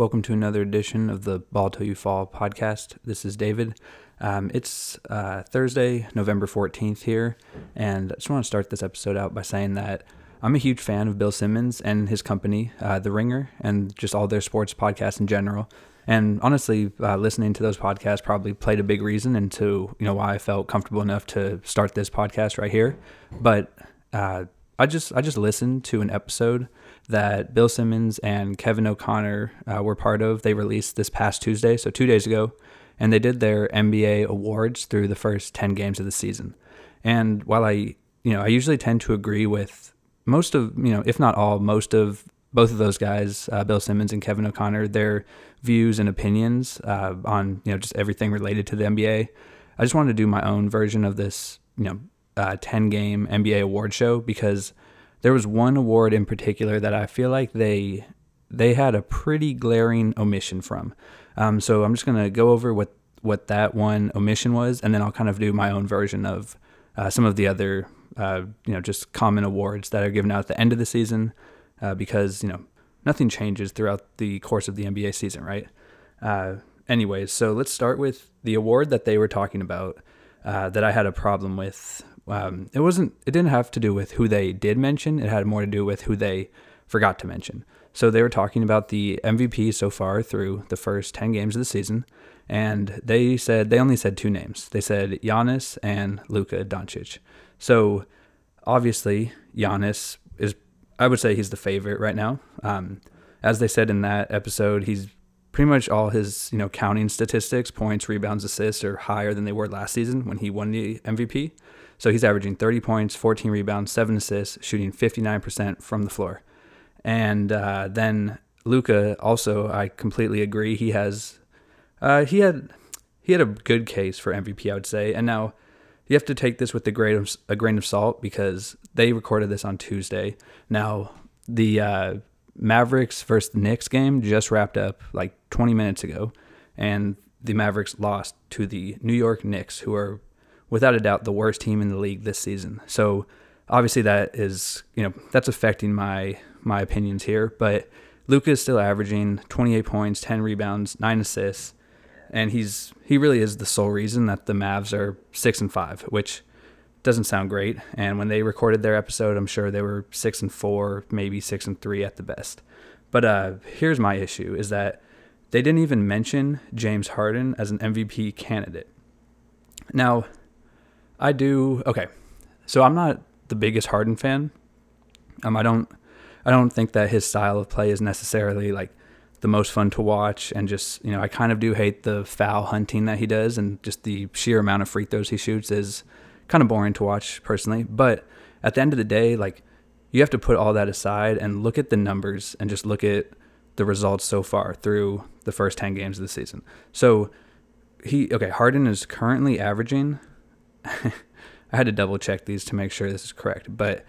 Welcome to another edition of the Ball Til You Fall podcast. This is David. Um, it's uh, Thursday, November 14th here, and I just want to start this episode out by saying that I'm a huge fan of Bill Simmons and his company, uh, The Ringer, and just all their sports podcasts in general. And honestly, uh, listening to those podcasts probably played a big reason into you know why I felt comfortable enough to start this podcast right here. But uh, I just I just listened to an episode that Bill Simmons and Kevin O'Connor uh, were part of. They released this past Tuesday, so two days ago, and they did their NBA awards through the first ten games of the season. And while I you know I usually tend to agree with most of you know if not all most of both of those guys, uh, Bill Simmons and Kevin O'Connor, their views and opinions uh, on you know just everything related to the NBA. I just wanted to do my own version of this you know uh, ten game NBA award show because there was one award in particular that I feel like they they had a pretty glaring omission from. Um, so I'm just gonna go over what what that one omission was, and then I'll kind of do my own version of uh, some of the other uh, you know just common awards that are given out at the end of the season uh, because you know nothing changes throughout the course of the NBA season, right? Uh, anyways, so let's start with the award that they were talking about uh, that I had a problem with. Um, it wasn't. It didn't have to do with who they did mention. It had more to do with who they forgot to mention. So they were talking about the MVP so far through the first ten games of the season, and they said they only said two names. They said Giannis and Luka Doncic. So obviously Giannis is I would say he's the favorite right now. Um, as they said in that episode, he's pretty much all his you know counting statistics, points, rebounds, assists are higher than they were last season when he won the MVP. So he's averaging 30 points, 14 rebounds, seven assists, shooting 59% from the floor. And uh, then Luka also, I completely agree. He has, uh, he had, he had a good case for MVP, I would say. And now you have to take this with a grain of, a grain of salt because they recorded this on Tuesday. Now, the uh, Mavericks versus Knicks game just wrapped up like 20 minutes ago, and the Mavericks lost to the New York Knicks, who are without a doubt the worst team in the league this season. So obviously that is you know that's affecting my my opinions here, but Luka is still averaging 28 points, 10 rebounds, nine assists and he's he really is the sole reason that the Mavs are six and five, which doesn't sound great. And when they recorded their episode, I'm sure they were six and four, maybe six and three at the best. But uh, here's my issue: is that they didn't even mention James Harden as an MVP candidate. Now, I do okay. So I'm not the biggest Harden fan. Um, I don't, I don't think that his style of play is necessarily like the most fun to watch and just you know I kind of do hate the foul hunting that he does and just the sheer amount of free throws he shoots is kind of boring to watch personally but at the end of the day like you have to put all that aside and look at the numbers and just look at the results so far through the first 10 games of the season so he okay Harden is currently averaging I had to double check these to make sure this is correct but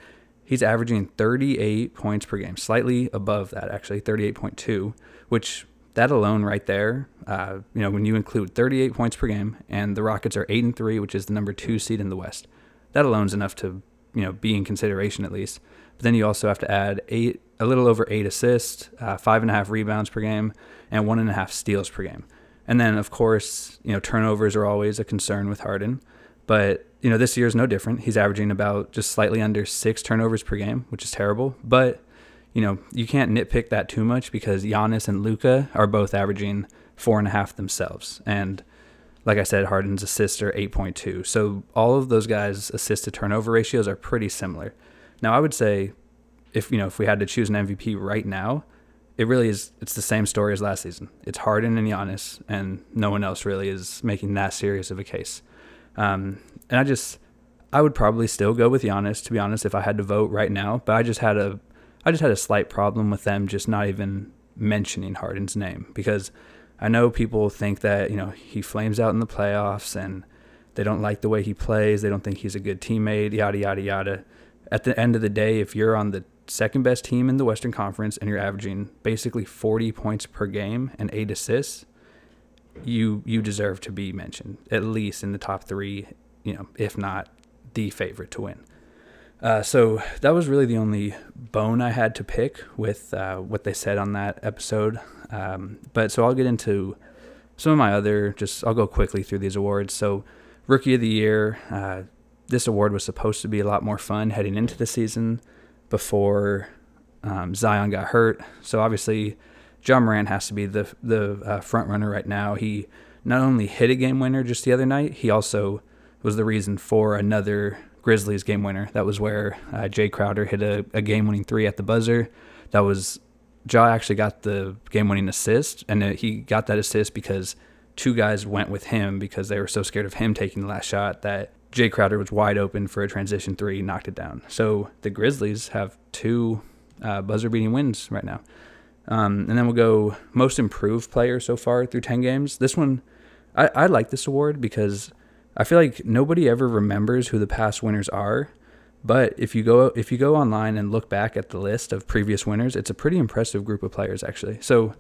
he's averaging 38 points per game, slightly above that actually, 38.2, which that alone right there, uh, you know, when you include 38 points per game and the Rockets are 8 and 3, which is the number 2 seed in the West. That alone is enough to, you know, be in consideration at least. But then you also have to add eight, a little over eight assists, uh, five and a half rebounds per game, and one and a half steals per game. And then, of course, you know, turnovers are always a concern with Harden. But you know, this year is no different. He's averaging about just slightly under six turnovers per game, which is terrible. But you know, you can't nitpick that too much because Giannis and Luka are both averaging four and a half themselves. And like I said, Harden's assists are 8.2. So all of those guys' assist to turnover ratios are pretty similar. Now, I would say if you know if we had to choose an MVP right now, it really is. It's the same story as last season. It's Harden and Giannis, and no one else really is making that serious of a case. Um, and I just, I would probably still go with Giannis to be honest if I had to vote right now. But I just had a, I just had a slight problem with them just not even mentioning Harden's name because I know people think that you know he flames out in the playoffs and they don't like the way he plays. They don't think he's a good teammate. Yada yada yada. At the end of the day, if you're on the second best team in the Western Conference and you're averaging basically 40 points per game and eight assists, you you deserve to be mentioned at least in the top three, you know, if not the favorite to win. Uh, so that was really the only bone I had to pick with uh, what they said on that episode. Um, but so I'll get into some of my other. Just I'll go quickly through these awards. So rookie of the year. Uh, this award was supposed to be a lot more fun heading into the season before um, Zion got hurt. So obviously, Ja Morant has to be the the uh, front runner right now. He not only hit a game winner just the other night, he also was the reason for another Grizzlies game winner. That was where uh, Jae Crowder hit a, a game winning three at the buzzer. That was Ja actually got the game winning assist, and he got that assist because two guys went with him because they were so scared of him taking the last shot that Jae Crowder was wide open for a transition three, knocked it down. So the Grizzlies have two uh, buzzer beating wins right now. Um, and then we'll go most improved player so far through 10 games. This one, I, I like this award because I feel like nobody ever remembers who the past winners are. But if you go if you go online and look back at the list of previous winners, it's a pretty impressive group of players actually. So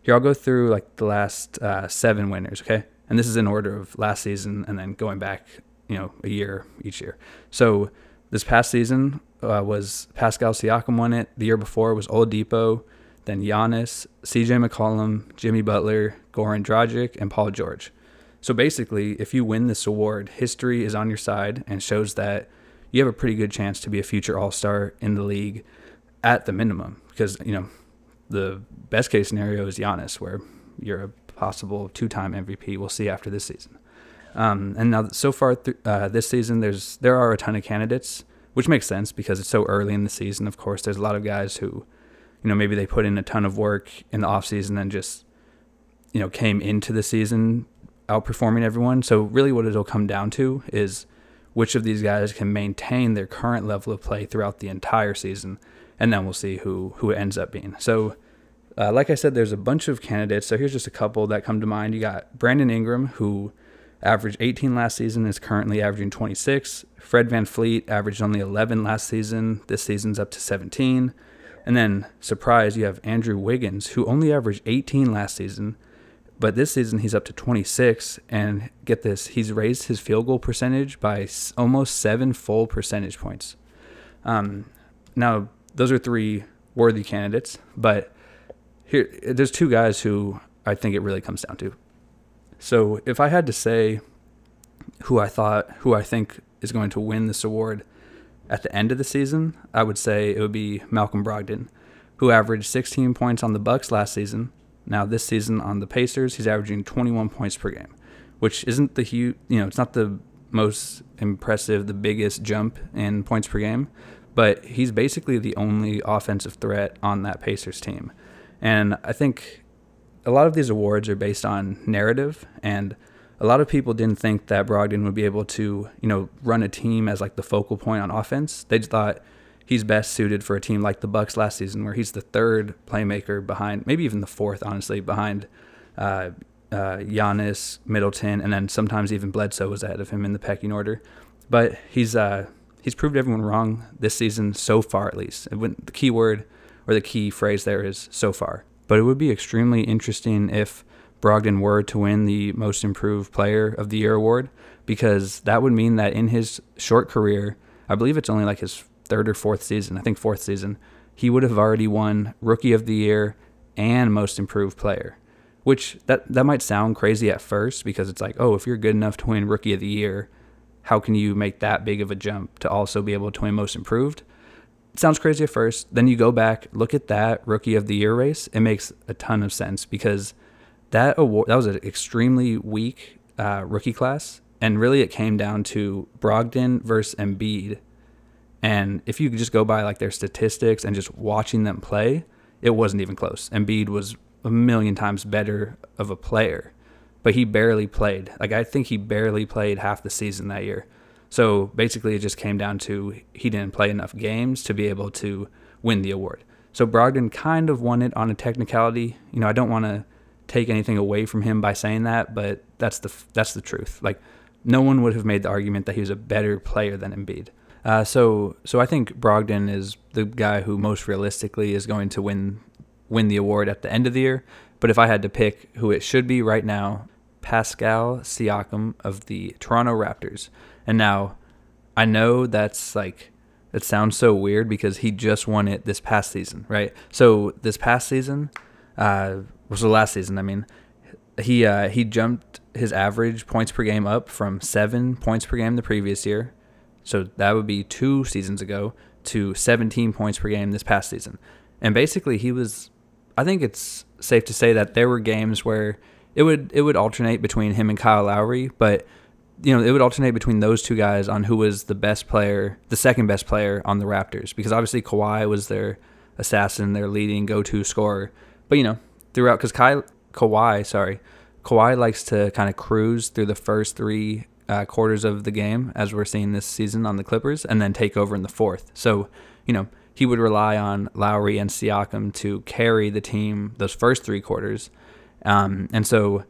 here I'll go through like the last uh, seven winners, okay? And this is in order of last season and then going back, you know, a year each year. So this past season uh, was Pascal Siakam won it. The year before was Oladipo, then Giannis, C.J. McCollum, Jimmy Butler, Goran Dragic, and Paul George. So basically, if you win this award, history is on your side and shows that you have a pretty good chance to be a future All Star in the league at the minimum. Because you know, the best case scenario is Giannis, where you're a possible two-time MVP. We'll see after this season. Um, and now, so far th- uh, this season, there's there are a ton of candidates, which makes sense because it's so early in the season. Of course, there's a lot of guys who, you know, maybe they put in a ton of work in the off season and just, you know, came into the season outperforming everyone. So really, what it'll come down to is which of these guys can maintain their current level of play throughout the entire season, and then we'll see who who it ends up being. So, uh, like I said, there's a bunch of candidates. So here's just a couple that come to mind. You got Brandon Ingram, who averaged 18 last season, is currently averaging 26. Fred VanVleet averaged only 11 last season. This season's up to 17. And then, surprise, you have Andrew Wiggins, who only averaged 18 last season but this season, he's up to 26. And get this, he's raised his field goal percentage by almost seven full percentage points. Um, now, those are three worthy candidates, but here there's two guys who I think it really comes down to. So if I had to say who I thought, who I think is going to win this award at the end of the season, I would say it would be Malcolm Brogdon, who averaged 16 points on the Bucks last season now this season on the Pacers, he's averaging 21 points per game, which isn't the huge, you know, it's not the most impressive, the biggest jump in points per game, but he's basically the only offensive threat on that Pacers team. And I think a lot of these awards are based on narrative and a lot of people didn't think that Brogdon would be able to, you know, run a team as like the focal point on offense. They just thought he's best suited for a team like the Bucks last season, where he's the third playmaker behind, maybe even the fourth, honestly, behind uh, uh, Giannis, Middleton, and then sometimes even Bledsoe was ahead of him in the pecking order. But he's uh, he's proved everyone wrong this season so far, at least. Went, the key word or the key phrase there is so far. But it would be extremely interesting if Brogdon were to win the Most Improved Player of the Year award, because that would mean that in his short career, I believe it's only like his third or fourth season, I think fourth season, he would have already won Rookie of the Year and Most Improved Player. Which that that might sound crazy at first because it's like, oh, if you're good enough to win Rookie of the Year, how can you make that big of a jump to also be able to win Most Improved? It sounds crazy at first. Then you go back, look at that Rookie of the Year race. It makes a ton of sense because that award that was an extremely weak uh, rookie class, and really it came down to Brogdon versus Embiid and if you just go by like their statistics and just watching them play, it wasn't even close. Embiid was a million times better of a player, but he barely played. Like I think he barely played half the season that year. So basically, it just came down to he didn't play enough games to be able to win the award. So Brogdon kind of won it on a technicality. You know, I don't want to take anything away from him by saying that, but that's the that's the truth. Like no one would have made the argument that he was a better player than Embiid. Uh, so so I think Brogdon is the guy who most realistically is going to win win the award at the end of the year. But if I had to pick who it should be right now, Pascal Siakam of the Toronto Raptors. And now I know that's like it sounds so weird because he just won it this past season, right? So this past season, uh, so last season, I mean, he uh, he jumped his average points per game up from seven points per game the previous year, so that would be two seasons ago, to 17 points per game this past season. And basically, he was. I think it's safe to say that there were games where it would it would alternate between him and Kyle Lowry, but you know, it would alternate between those two guys on who was the best player, the second best player on the Raptors, because obviously Kawhi was their assassin, their leading go-to scorer. But you know, throughout, because Kai, Kawhi, sorry, Kawhi likes to kind of cruise through the first three uh, quarters of the game, as we're seeing this season on the Clippers, and then take over in the fourth. So, you know, he would rely on Lowry and Siakam to carry the team those first three quarters. Um, and so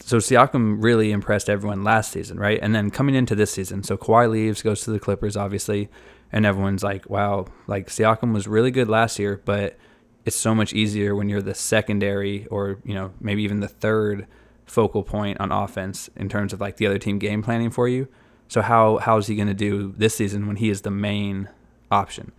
so Siakam really impressed everyone last season, right? And then coming into this season, so Kawhi leaves, goes to the Clippers, obviously, and everyone's like, "Wow, like Siakam was really good last year, but it's so much easier when you're the secondary or you know maybe even the third focal point on offense in terms of like the other team game planning for you. So how how is he going to do this season when he is the main option?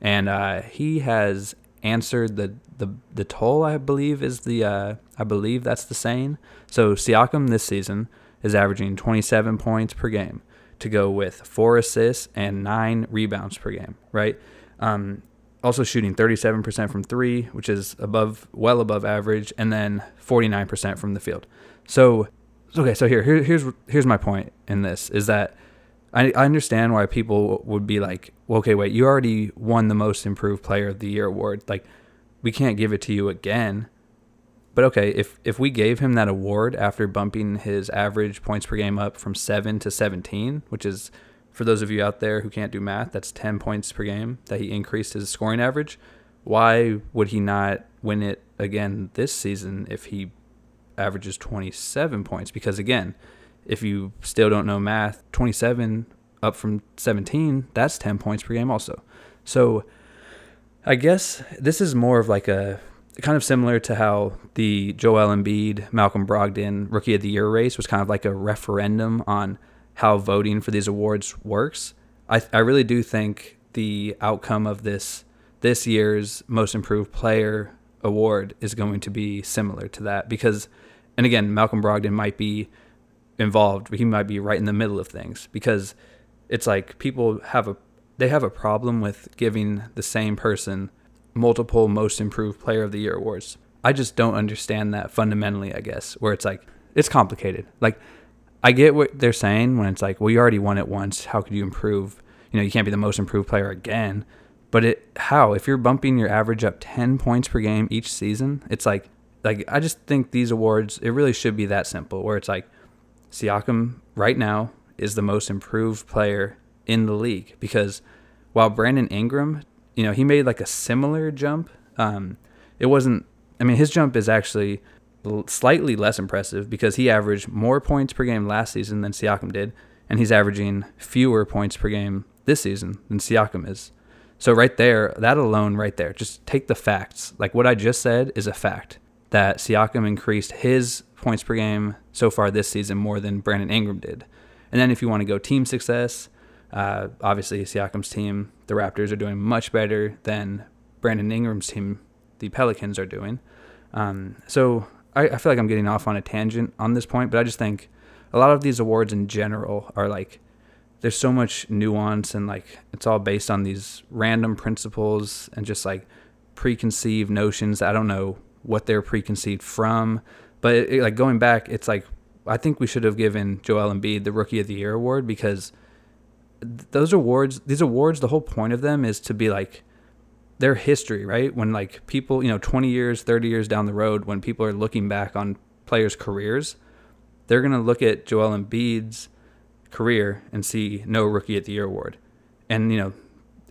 And uh, he has answered the the the toll. I believe is the uh, I believe that's the saying. So Siakam this season is averaging 27 points per game to go with four assists and nine rebounds per game. Right. Um, also shooting 37% from three, which is above, well above average, and then 49% from the field. So, okay, so here, here here's here's my point in this is that I, I understand why people would be like, well, okay, wait, you already won the most improved player of the year award. Like, we can't give it to you again. But okay, if if we gave him that award after bumping his average points per game up from seven to seventeen, which is for those of you out there who can't do math, that's ten points per game that he increased his scoring average. Why would he not win it again this season if he averages 27 points? Because again, if you still don't know math, 27 up from 17, that's 10 points per game also. So I guess this is more of like a kind of similar to how the Joel Embiid, Malcolm Brogdon Rookie of the Year race was kind of like a referendum on how voting for these awards works. I, I really do think the outcome of this this year's Most Improved Player award is going to be similar to that because, and again, Malcolm Brogdon might be involved. He might be right in the middle of things because it's like people have a they have a problem with giving the same person multiple most improved player of the year awards. I just don't understand that fundamentally, I guess, where it's like it's complicated. Like I get what they're saying when it's like, well, you already won it once. How could you improve? You know, you can't be the most improved player again. But it how if you're bumping your average up 10 points per game each season, it's like like I just think these awards it really should be that simple where it's like Siakam right now is the most improved player in the league because while Brandon Ingram, you know, he made like a similar jump. Um, it wasn't. I mean, his jump is actually slightly less impressive because he averaged more points per game last season than Siakam did, and he's averaging fewer points per game this season than Siakam is. So right there, that alone, right there, just take the facts. Like what I just said is a fact that Siakam increased his points per game so far this season more than Brandon Ingram did. And then if you want to go team success, uh, obviously Siakam's team, the Raptors, are doing much better than Brandon Ingram's team, the Pelicans, are doing. Um, so I, I feel like I'm getting off on a tangent on this point, but I just think a lot of these awards in general are like there's so much nuance and like it's all based on these random principles and just like preconceived notions. I don't know what they're preconceived from. But it, like going back, it's like I think we should have given Joel Embiid the Rookie of the Year award because those awards, these awards, the whole point of them is to be like their history, right? When like people, you know, 20 years, 30 years down the road, when people are looking back on players' careers, they're going to look at Joel Embiid's career and see no Rookie of the Year award. And, you know,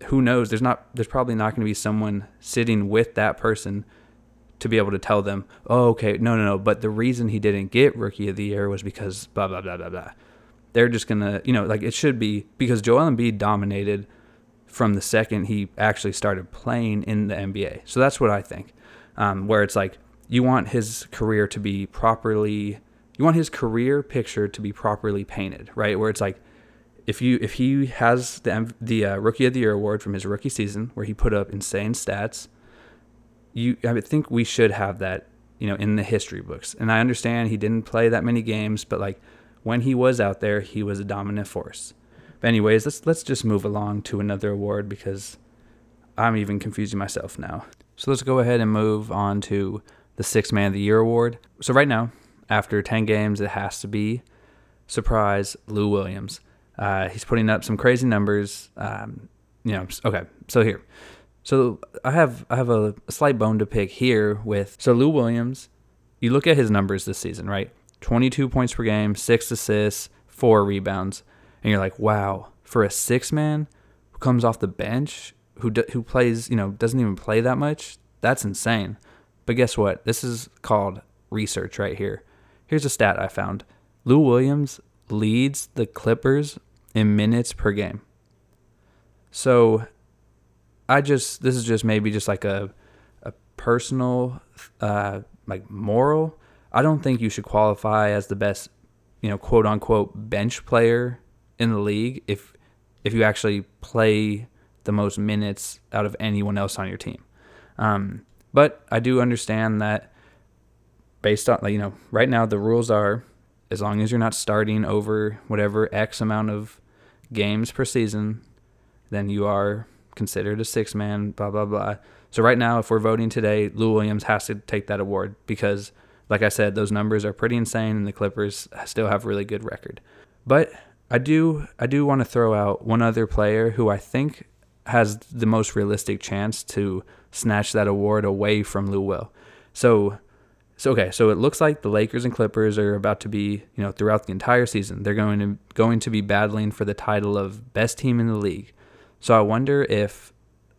who knows? There's not, there's probably not going to be someone sitting with that person to be able to tell them, oh, okay, no, no, no. But the reason he didn't get Rookie of the Year was because blah blah blah blah blah. They're just gonna, you know, like it should be because Joel Embiid dominated from the second he actually started playing in the NBA. So that's what I think. Um, where it's like you want his career to be properly, you want his career picture to be properly painted, right? Where it's like if you if he has the the uh, Rookie of the Year award from his rookie season, where he put up insane stats, you I think we should have that you know, in the history books. And I understand he didn't play that many games, but like when he was out there, he was a dominant force. But anyways, let's let's just move along to another award because I'm even confusing myself now. So let's go ahead and move on to the Six Man of the Year award. So right now, after 10 games, it has to be surprise Lou Williams. Uh, he's putting up some crazy numbers. Um, you know, okay. So here, so I have I have a, slight bone to pick here with so Lou Williams. You look at his numbers this season, right? 22 points per game, six assists, four rebounds, and you're like, wow, for a six man who comes off the bench, who do, who plays, you know, doesn't even play that much, that's insane. But guess what? This is called research right here. Here's a stat I found. Lou Williams leads the Clippers in minutes per game. So I just this is just maybe just like a a personal uh like moral. I don't think you should qualify as the best, you know, quote unquote bench player in the league if if you actually play the most minutes out of anyone else on your team. Um, but I do understand that based on you know right now the rules are as long as you're not starting over whatever X amount of games per season, then you are considered a six man, blah, blah, blah. So, right now, if we're voting today, Lou Williams has to take that award because, like I said, those numbers are pretty insane and the Clippers still have a really good record. But I do, I do want to throw out one other player who I think has the most realistic chance to snatch that award away from Lou Will. So, so okay, so it looks like the Lakers and Clippers are about to be, you know, throughout the entire season, they're going to going to be battling for the title of best team in the league. So I wonder if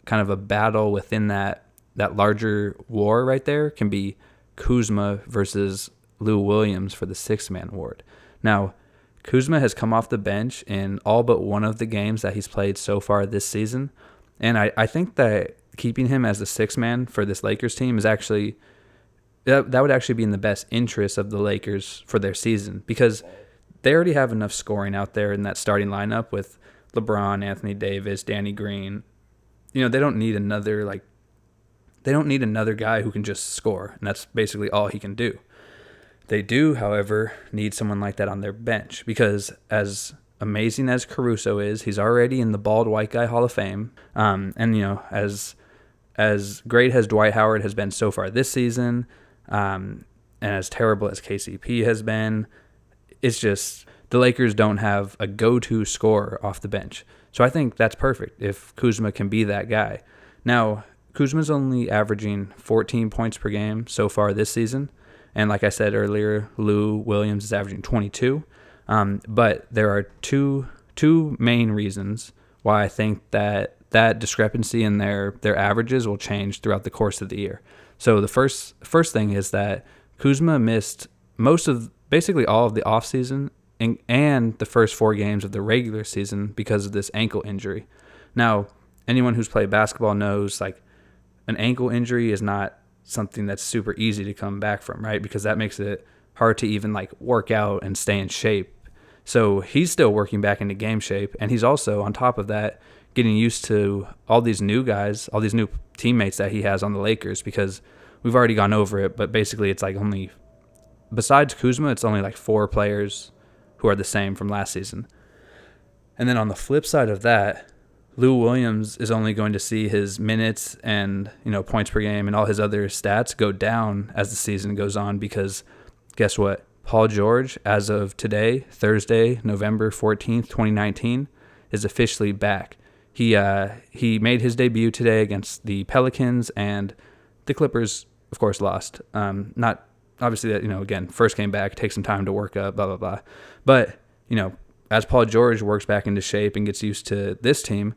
kind of a battle within that that larger war right there can be Kuzma versus Lou Williams for the six man award. Now, Kuzma has come off the bench in all but one of the games that he's played so far this season. And I, I think that keeping him as the six man for this Lakers team is actually that, that would actually be in the best interest of the Lakers for their season because they already have enough scoring out there in that starting lineup with LeBron, Anthony Davis, Danny Green. You know, they don't need another like they don't need another guy who can just score, and that's basically all he can do. They do, however, need someone like that on their bench because as amazing as Caruso is, he's already in the bald white guy Hall of Fame. Um, and you know, as as great as Dwight Howard has been so far this season, um, and as terrible as KCP has been, it's just the Lakers don't have a go-to scorer off the bench. So I think that's perfect if Kuzma can be that guy. Now, Kuzma's only averaging 14 points per game so far this season. And like I said earlier, Lou Williams is averaging 22. Um, but there are two two main reasons why I think that that discrepancy in their their averages will change throughout the course of the year. So the first first thing is that Kuzma missed most of basically all of the offseason and, and the first four games of the regular season because of this ankle injury. Now, anyone who's played basketball knows like an ankle injury is not something that's super easy to come back from, right? Because that makes it hard to even like work out and stay in shape. So he's still working back into game shape, and he's also on top of that getting used to all these new guys, all these new teammates that he has on the Lakers because we've already gone over it, but basically it's like only besides Kuzma, it's only like four players who are the same from last season. And then on the flip side of that, Lou Williams is only going to see his minutes and, you know, points per game and all his other stats go down as the season goes on because guess what? Paul George, as of today, Thursday, November 14th, 2019, is officially back. He uh, he made his debut today against the Pelicans and the Clippers, of course, lost. Um, not obviously that you know again first came back, takes some time to work up, blah blah blah. But you know as Paul George works back into shape and gets used to this team,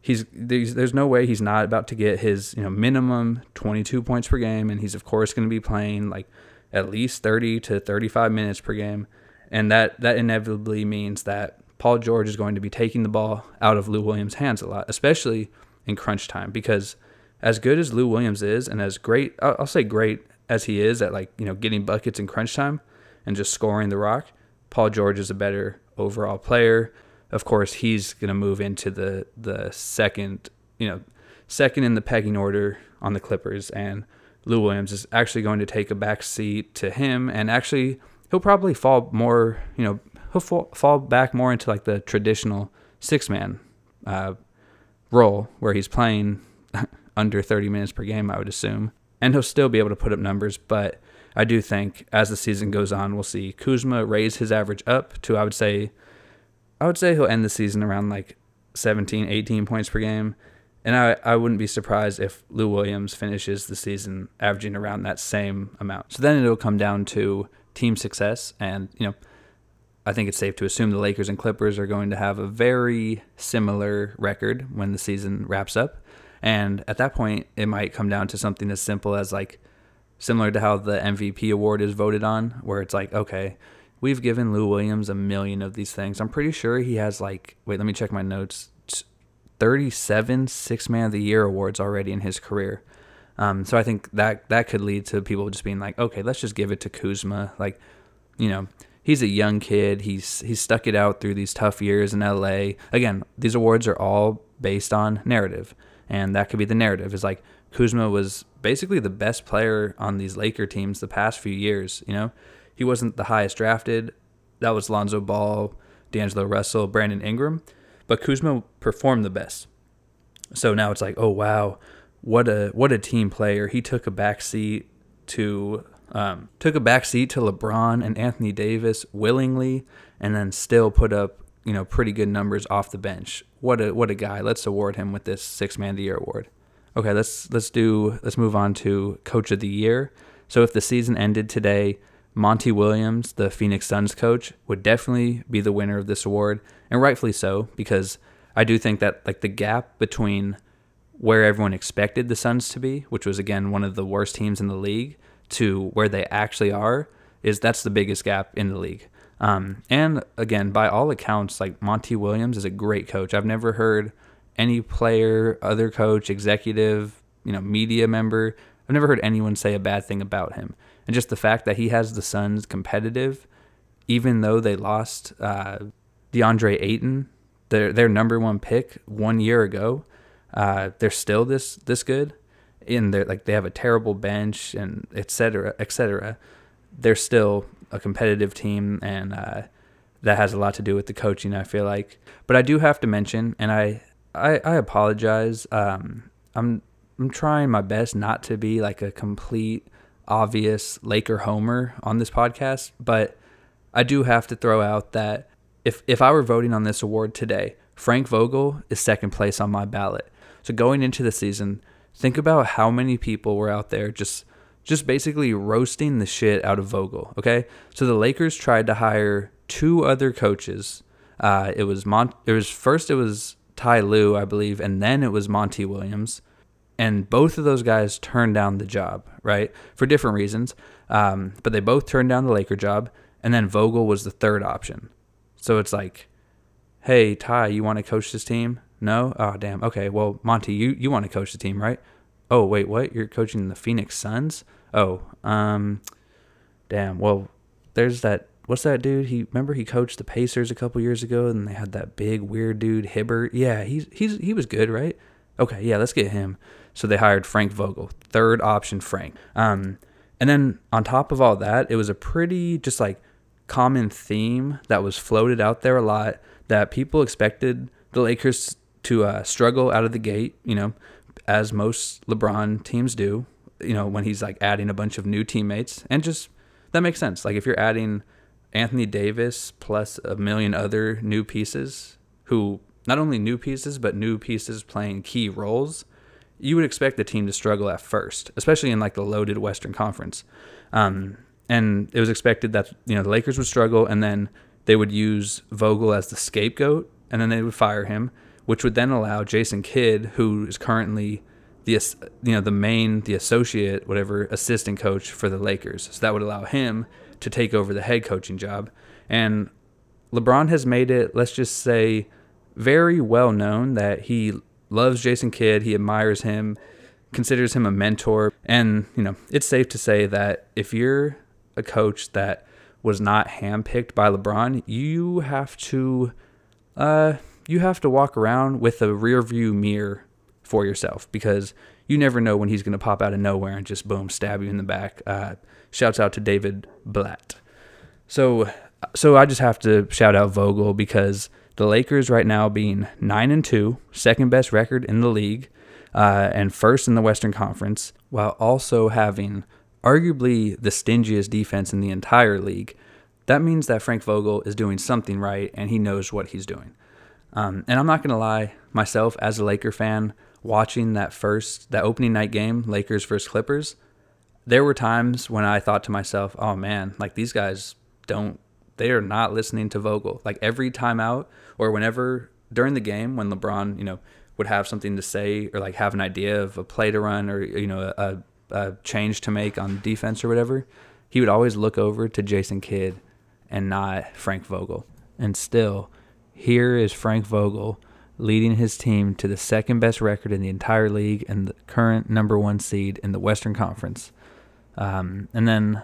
he's there's, no way he's not about to get his you know minimum 22 points per game, and he's of course going to be playing like at least 30 to 35 minutes per game, and that that inevitably means that Paul George is going to be taking the ball out of Lou Williams' hands a lot, especially in crunch time. Because as good as Lou Williams is, and as great, I'll say great as he is at like, you know, getting buckets in crunch time and just scoring the rock, Paul George is a better overall player. Of course, he's going to move into the, the second, you know, second in the pecking order on the Clippers. And Lou Williams is actually going to take a back seat to him, and actually he'll probably fall more, you know, he'll fall, fall back more into like the traditional six man uh, role where he's playing under 30 minutes per game, I would assume. And he'll still be able to put up numbers, but I do think as the season goes on, we'll see Kuzma raise his average up to, I would say, I would say he'll end the season around like 17, 18 points per game. And I, I wouldn't be surprised if Lou Williams finishes the season averaging around that same amount. So then it'll come down to team success. And, you know, I think it's safe to assume the Lakers and Clippers are going to have a very similar record when the season wraps up. And at that point, it might come down to something as simple as like similar to how the MVP award is voted on, where it's like, okay, we've given Lou Williams a million of these things. I'm pretty sure he has like, wait, let me check my notes. 37 Six Man of the Year awards already in his career. Um, so I think that that could lead to people just being like, okay, let's just give it to Kuzma. Like, you know, he's a young kid. He's he's stuck it out through these tough years in LA. Again, these awards are all based on narrative, and that could be the narrative. Is like Kuzma was basically the best player on these Laker teams the past few years. You know, he wasn't the highest drafted. That was Lonzo Ball, D'Angelo Russell, Brandon Ingram, but Kuzma performed the best. So now it's like, oh wow, what a what a team player. He took a back seat to um, took a back seat to LeBron and Anthony Davis willingly, and then still put up you know pretty good numbers off the bench. What a what a guy! Let's award him with this Six Man of the Year award. Okay, let's let's do let's move on to Coach of the Year. So if the season ended today, Monty Williams, the Phoenix Suns coach, would definitely be the winner of this award, and rightfully so because I do think that like the gap between where everyone expected the Suns to be, which was again one of the worst teams in the league, to where they actually are is that's the biggest gap in the league. Um, and again, by all accounts, like Monty Williams is a great coach. I've never heard any player, other coach, executive, you know, media member. I've never heard anyone say a bad thing about him. And just the fact that he has the Suns competitive, even though they lost uh, DeAndre Ayton, their their number one pick one year ago, uh, they're still this this good in there like they have a terrible bench and et cetera, et cetera, they're still a competitive team and uh, that has a lot to do with the coaching. I feel like, but I do have to mention, and I I, I apologize. Um, I'm I'm trying my best not to be like a complete obvious Laker homer on this podcast, but I do have to throw out that if if I were voting on this award today, Frank Vogel is second place on my ballot. So going into the season, think about how many people were out there just just basically roasting the shit out of Vogel. Okay, so the Lakers tried to hire two other coaches. Uh, it was Mont. It was first it was Ty Lue, I believe, and then it was Monty Williams, and both of those guys turned down the job, right, for different reasons. Um, but they both turned down the Laker job, and then Vogel was the third option. So it's like, hey Ty, you want to coach this team? No? Oh, damn. Okay. Well, Monty, you, you want to coach the team, right? Oh, wait, what? You're coaching the Phoenix Suns? Oh, um, damn. Well, there's that. What's that dude? He remember he coached the Pacers a couple years ago, and they had that big weird dude Hibbert. Yeah, he's he's he was good, right? Okay, yeah, let's get him. So they hired Frank Vogel, third option Frank. Um, and then on top of all that, it was a pretty just like common theme that was floated out there a lot that people expected the Lakers to uh, struggle out of the gate, you know, as most LeBron teams do, you know, when he's like adding a bunch of new teammates. And just that makes sense. Like if you're adding Anthony Davis plus a million other new pieces who not only new pieces, but new pieces playing key roles, you would expect the team to struggle at first, especially in like the loaded Western Conference. Um, and it was expected that, you know, the Lakers would struggle and then they would use Vogel as the scapegoat and then they would fire him which would then allow Jason Kidd, who is currently the you know the main the associate whatever assistant coach for the Lakers. So that would allow him to take over the head coaching job. And LeBron has made it, let's just say, very well known that he loves Jason Kidd, he admires him, considers him a mentor, and you know, it's safe to say that if you're a coach that was not handpicked by LeBron, you have to uh you have to walk around with a rear view mirror for yourself because you never know when he's going to pop out of nowhere and just boom, stab you in the back. Uh, shouts out to David Blatt. So, so I just have to shout out Vogel because the Lakers right now being nine and two, second best record in the league, uh, and first in the Western Conference, while also having arguably the stingiest defense in the entire league. That means that Frank Vogel is doing something right and he knows what he's doing. Um, and I'm not going to lie, myself as a Laker fan, watching that first, that opening night game, Lakers versus Clippers, there were times when I thought to myself, oh man, like these guys don't, they are not listening to Vogel. Like every timeout or whenever during the game when LeBron, you know, would have something to say or like have an idea of a play to run or, you know, a, a change to make on defense or whatever, he would always look over to Jason Kidd and not Frank Vogel. And still, here is Frank Vogel leading his team to the second best record in the entire league and the current number one seed in the Western Conference. Um, and then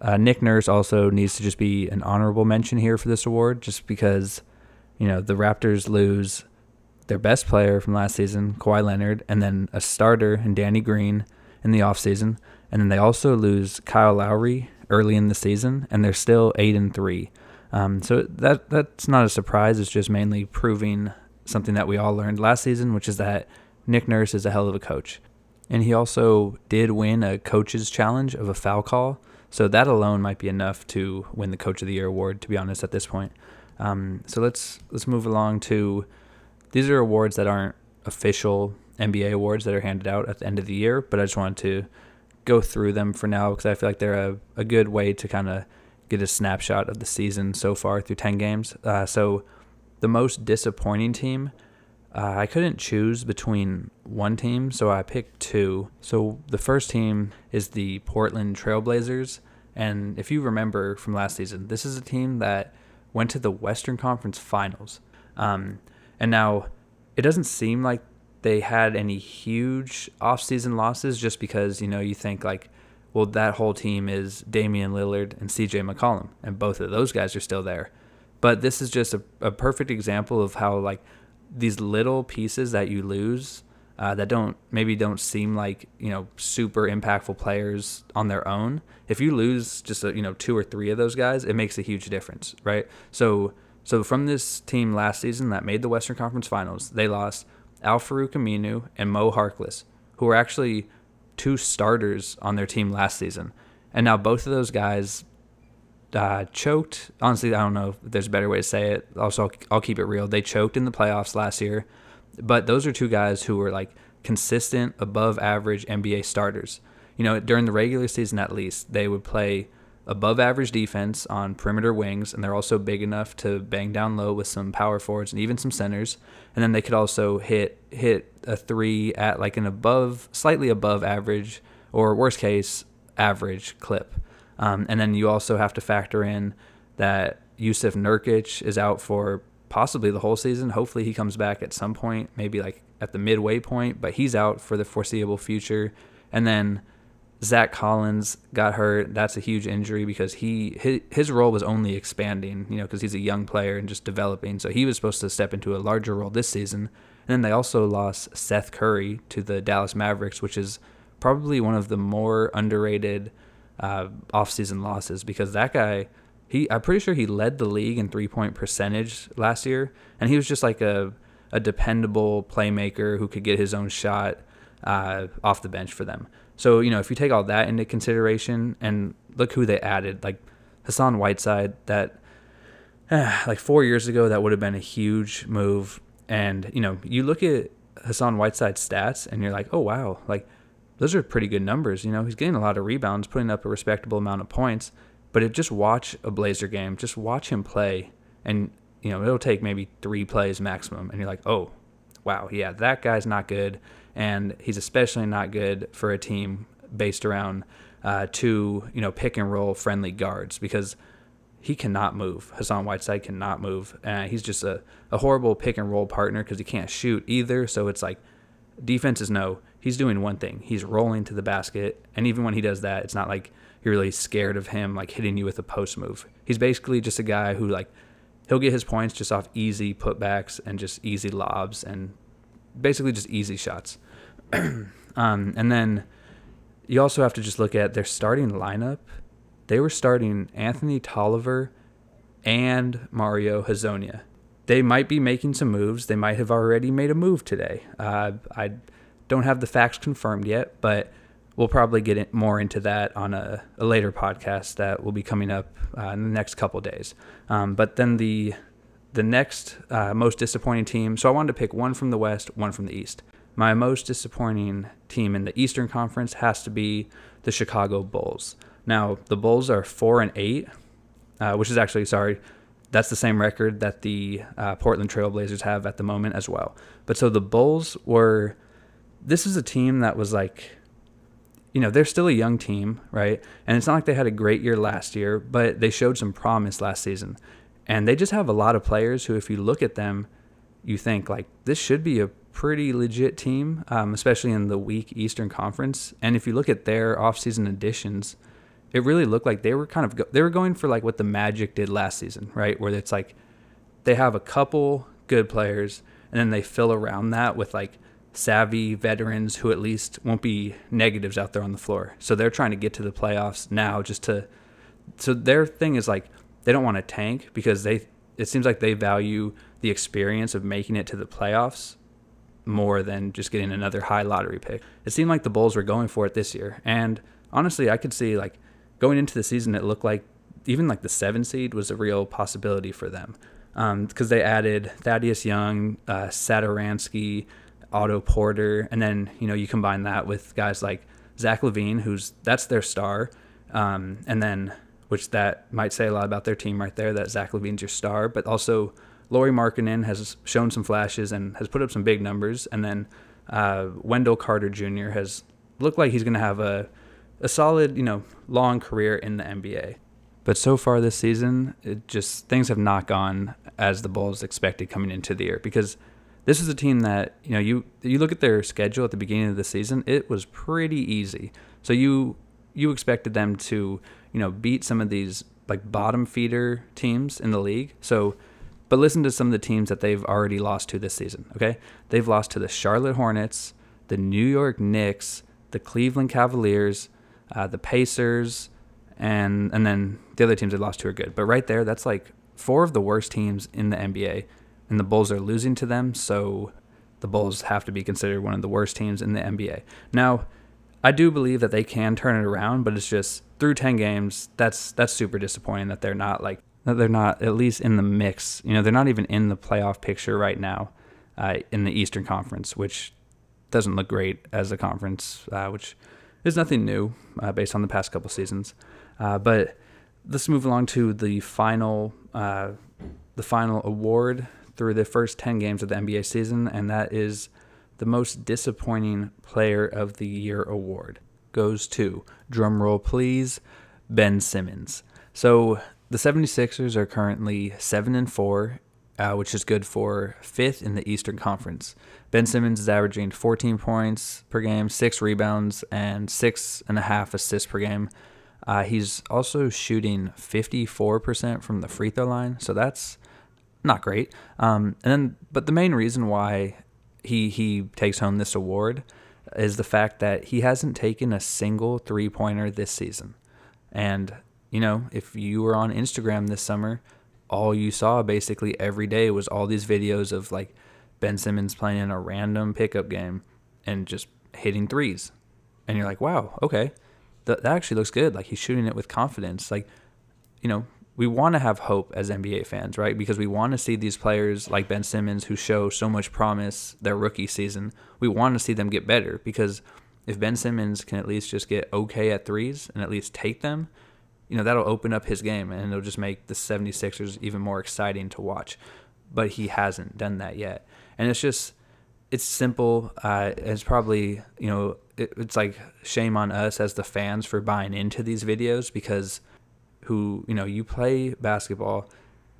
uh, Nick Nurse also needs to just be an honorable mention here for this award, just because you know the Raptors lose their best player from last season, Kawhi Leonard, and then a starter in Danny Green in the offseason. And then they also lose Kyle Lowry early in the season, and they're still eight and three. Um, so that that's not a surprise. It's just mainly proving something that we all learned last season, which is that Nick Nurse is a hell of a coach. And he also did win a coach's challenge of a foul call. So that alone might be enough to win the Coach of the Year award, to be honest, at this point. Um, so let's let's move along to these are awards that aren't official NBA awards that are handed out at the end of the year, but I just wanted to go through them for now because I feel like they're a, a good way to kind of get a snapshot of the season so far through 10 games. Uh, so, the most disappointing team, uh, I couldn't choose between one team, so I picked two. So, the first team is the Portland Trailblazers. And if you remember from last season, this is a team that went to the Western Conference Finals. Um, and now it doesn't seem like they had any huge offseason losses just because, you know, you think like, well, that whole team is Damian Lillard and CJ McCollum, and both of those guys are still there. But this is just a, a perfect example of how, like, these little pieces that you lose uh, that don't maybe don't seem like you know super impactful players on their own. If you lose just a, you know two or three of those guys, it makes a huge difference, right? So so from this team last season that made the Western Conference Finals, they lost Al-Farouq Aminu and Mo Harkless, who were actually two starters on their team last season. And now both of those guys uh, choked. Honestly, I don't know if there's a better way to say it. Also, I'll, I'll keep it real. They choked in the playoffs last year. But those are two guys who were like consistent, above average NBA starters. You know, during the regular season at least, they would play above average defense on perimeter wings, and they're also big enough to bang down low with some power forwards and even some centers. And then they could also hit hit a three at like an above, slightly above average, or worst case, average clip. Um, and then you also have to factor in that Jusuf Nurkic is out for possibly the whole season. Hopefully, he comes back at some point, maybe like at the midway point, but he's out for the foreseeable future. And then Zach Collins got hurt. That's a huge injury because he his, his role was only expanding, you know, because he's a young player and just developing. So he was supposed to step into a larger role this season. And then they also lost Seth Curry to the Dallas Mavericks, which is probably one of the more underrated uh, offseason losses because that guy, he I'm pretty sure he led the league in three point percentage last year, and he was just like a a dependable playmaker who could get his own shot uh, off the bench for them. So, you know, if you take all that into consideration and look who they added, like Hassan Whiteside, that like four years ago, that would have been a huge move. And, you know, you look at Hassan Whiteside's stats and you're like, oh, wow, like those are pretty good numbers. You know, he's getting a lot of rebounds, putting up a respectable amount of points. But it, just watch a Blazer game, just watch him play. And, you know, it'll take maybe three plays maximum. And you're like, oh, wow, yeah, that guy's not good and he's especially not good for a team based around uh, two you know pick and roll friendly guards because he cannot move. Hassan Whiteside cannot move. Uh, he's just a, a horrible pick and roll partner because he can't shoot either. So it's like defenses know he's doing one thing. He's rolling to the basket, and even when he does that, it's not like you're really scared of him like hitting you with a post move. He's basically just a guy who like he'll get his points just off easy putbacks and just easy lobs and basically just easy shots. um, and then you also have to just look at their starting lineup. They were starting Anthony Tolliver and Mario Hezonja. They might be making some moves. They might have already made a move today. Uh, I don't have the facts confirmed yet, but we'll probably get more into that on a, a, later podcast that will be coming up uh, in the next couple days. Um, but then the the next uh, most disappointing team. So I wanted to pick one from the West, one from the East. My most disappointing team in the Eastern Conference has to be the Chicago Bulls. Now the Bulls are four and eight, uh, which is actually sorry. That's the same record that the uh, Portland Trailblazers have at the moment as well. But so the Bulls were. This is a team that was like you know, they're still a young team, right? And it's not like they had a great year last year, but they showed some promise last season. And they just have a lot of players who, if you look at them, you think, like, this should be a pretty legit team, um, especially in the weak Eastern Conference. And if you look at their offseason additions, it really looked like they were kind of, go- they were going for like what the Magic did last season, right? Where it's like they have a couple good players and then they fill around that with like savvy veterans who at least won't be negatives out there on the floor. So they're trying to get to the playoffs now just to so their thing is like they don't want to tank because they it seems like they value the experience of making it to the playoffs more than just getting another high lottery pick. It seemed like the Bulls were going for it this year. And honestly, I could see like going into the season it looked like even like the 7 seed was a real possibility for them. Um, because they added Thaddeus Young, uh, Satoransky, Otto Porter, and then you know you combine that with guys like Zach LaVine, who's that's their star, um, and then which that might say a lot about their team right there. That Zach LaVine's your star, but also Lauri Markkanen has shown some flashes and has put up some big numbers, and then uh, Wendell Carter Jr. has looked like he's going to have a a solid you know long career in the NBA. But so far this season, it just things have not gone as the Bulls expected coming into the year because this is a team that you know you you look at their schedule at the beginning of the season it was pretty easy. So you you expected them to you know beat some of these like bottom feeder teams in the league. So but listen to some of the teams that they've already lost to this season okay? They've lost to the charlotte hornets the new york knicks the cleveland cavaliers uh, the pacers and and then the other teams they lost to are good. But right there that's like four of the worst teams in the nba and the Bulls are losing to them, so the Bulls have to be considered one of the worst teams in the NBA. Now, I do believe that they can turn it around, but it's just through 10 games, that's that's super disappointing that they're not like that they're not at least in the mix. You know, they're not even in the playoff picture right now uh, in the Eastern Conference, which doesn't look great as a conference, uh, which is nothing new uh, based on the past couple seasons. Uh, but let's move along to the final uh, the final award through the first 10 games of the NBA season, and that is the most disappointing player of the year award goes to, drumroll please, Ben Simmons. So the 76ers are currently 7 and 4, uh, which is good for fifth in the Eastern Conference. Ben Simmons is averaging 14 points per game, six rebounds, and six and a half assists per game. Uh, he's also shooting 54% from the free throw line, so that's not great. Um, and then, but the main reason why he he takes home this award is the fact that he hasn't taken a single three pointer this season. And you know, if you were on Instagram this summer, all you saw basically every day was all these videos of like Ben Simmons playing in a random pickup game and just hitting threes. And you're like, wow, okay, that, that actually looks good. Like he's shooting it with confidence. Like, you know, we want to have hope as NBA fans, right? Because we want to see these players like Ben Simmons who show so much promise their rookie season. We want to see them get better because if Ben Simmons can at least just get okay at threes and at least take them, you know, that'll open up his game and it'll just make the 76ers even more exciting to watch. But he hasn't done that yet. And it's just, it's simple. Uh, it's probably, you know, it, it's like shame on us as the fans for buying into these videos because – who you know you play basketball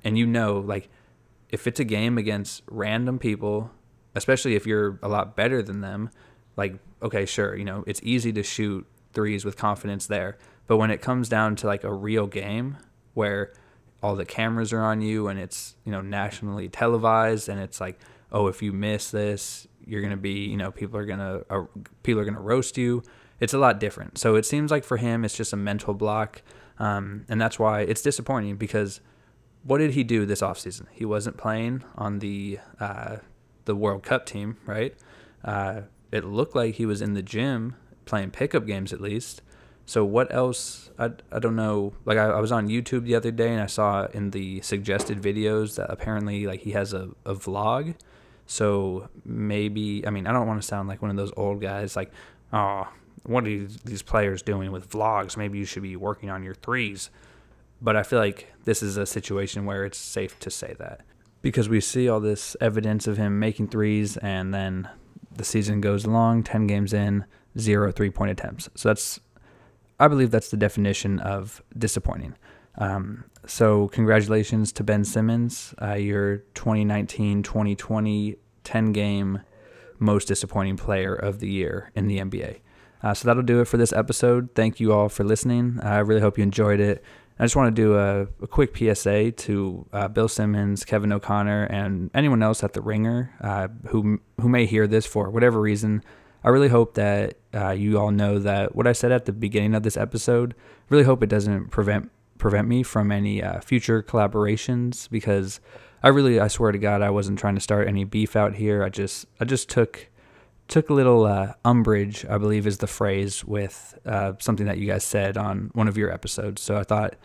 and you know like if it's a game against random people especially if you're a lot better than them like okay sure you know it's easy to shoot threes with confidence there but when it comes down to like a real game where all the cameras are on you and it's you know nationally televised and it's like oh if you miss this you're going to be, you know, people are going to uh, people are going to roast you. It's a lot different. So it seems like for him, it's just a mental block, um, and that's why it's disappointing because what did he do this offseason? He wasn't playing on the uh, the World Cup team, right? Uh, it looked like he was in the gym playing pickup games at least. So what else? I, I don't know. Like I, I was on YouTube the other day and I saw in the suggested videos that apparently like he has a, a vlog. So maybe I mean I don't want to sound like one of those old guys like oh what are these players doing with vlogs? Maybe you should be working on your threes. But I feel like this is a situation where it's safe to say that because we see all this evidence of him making threes and then the season goes along, 10 games in, zero three point attempts. So that's I believe that's the definition of disappointing. Um, so, congratulations to Ben Simmons, uh, your 2019 2020 10 game most disappointing player of the year in the NBA. Uh, so, that'll do it for this episode. Thank you all for listening. I really hope you enjoyed it. I just want to do a, a quick PSA to uh, Bill Simmons, Kevin O'Connor, and anyone else at the Ringer uh, who who may hear this for whatever reason. I really hope that uh, you all know that what I said at the beginning of this episode. Really hope it doesn't prevent prevent me from any uh, future collaborations because I really, I swear to God, I wasn't trying to start any beef out here. I just, I just took took a little uh, umbrage, I believe is the phrase, with uh, something that you guys said on one of your episodes. So I thought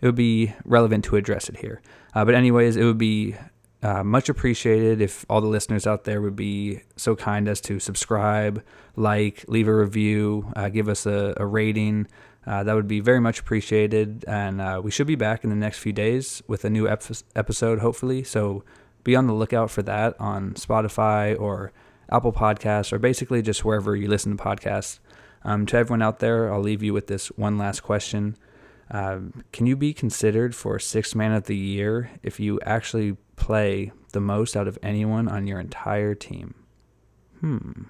it would be relevant to address it here. Uh, but anyways, it would be uh, much appreciated if all the listeners out there would be so kind as to subscribe, like, leave a review, uh, give us a, a rating. Uh, that would be very much appreciated. And we should be back in the next few days with a new ep- episode, hopefully. So be on the lookout for that on Spotify or Apple Podcasts, or basically just wherever you listen to podcasts. Um, to everyone out there, I'll leave you with this one last question. Uh, can you be considered for sixth man of the year if you actually play the most out of anyone on your entire team? Hmm.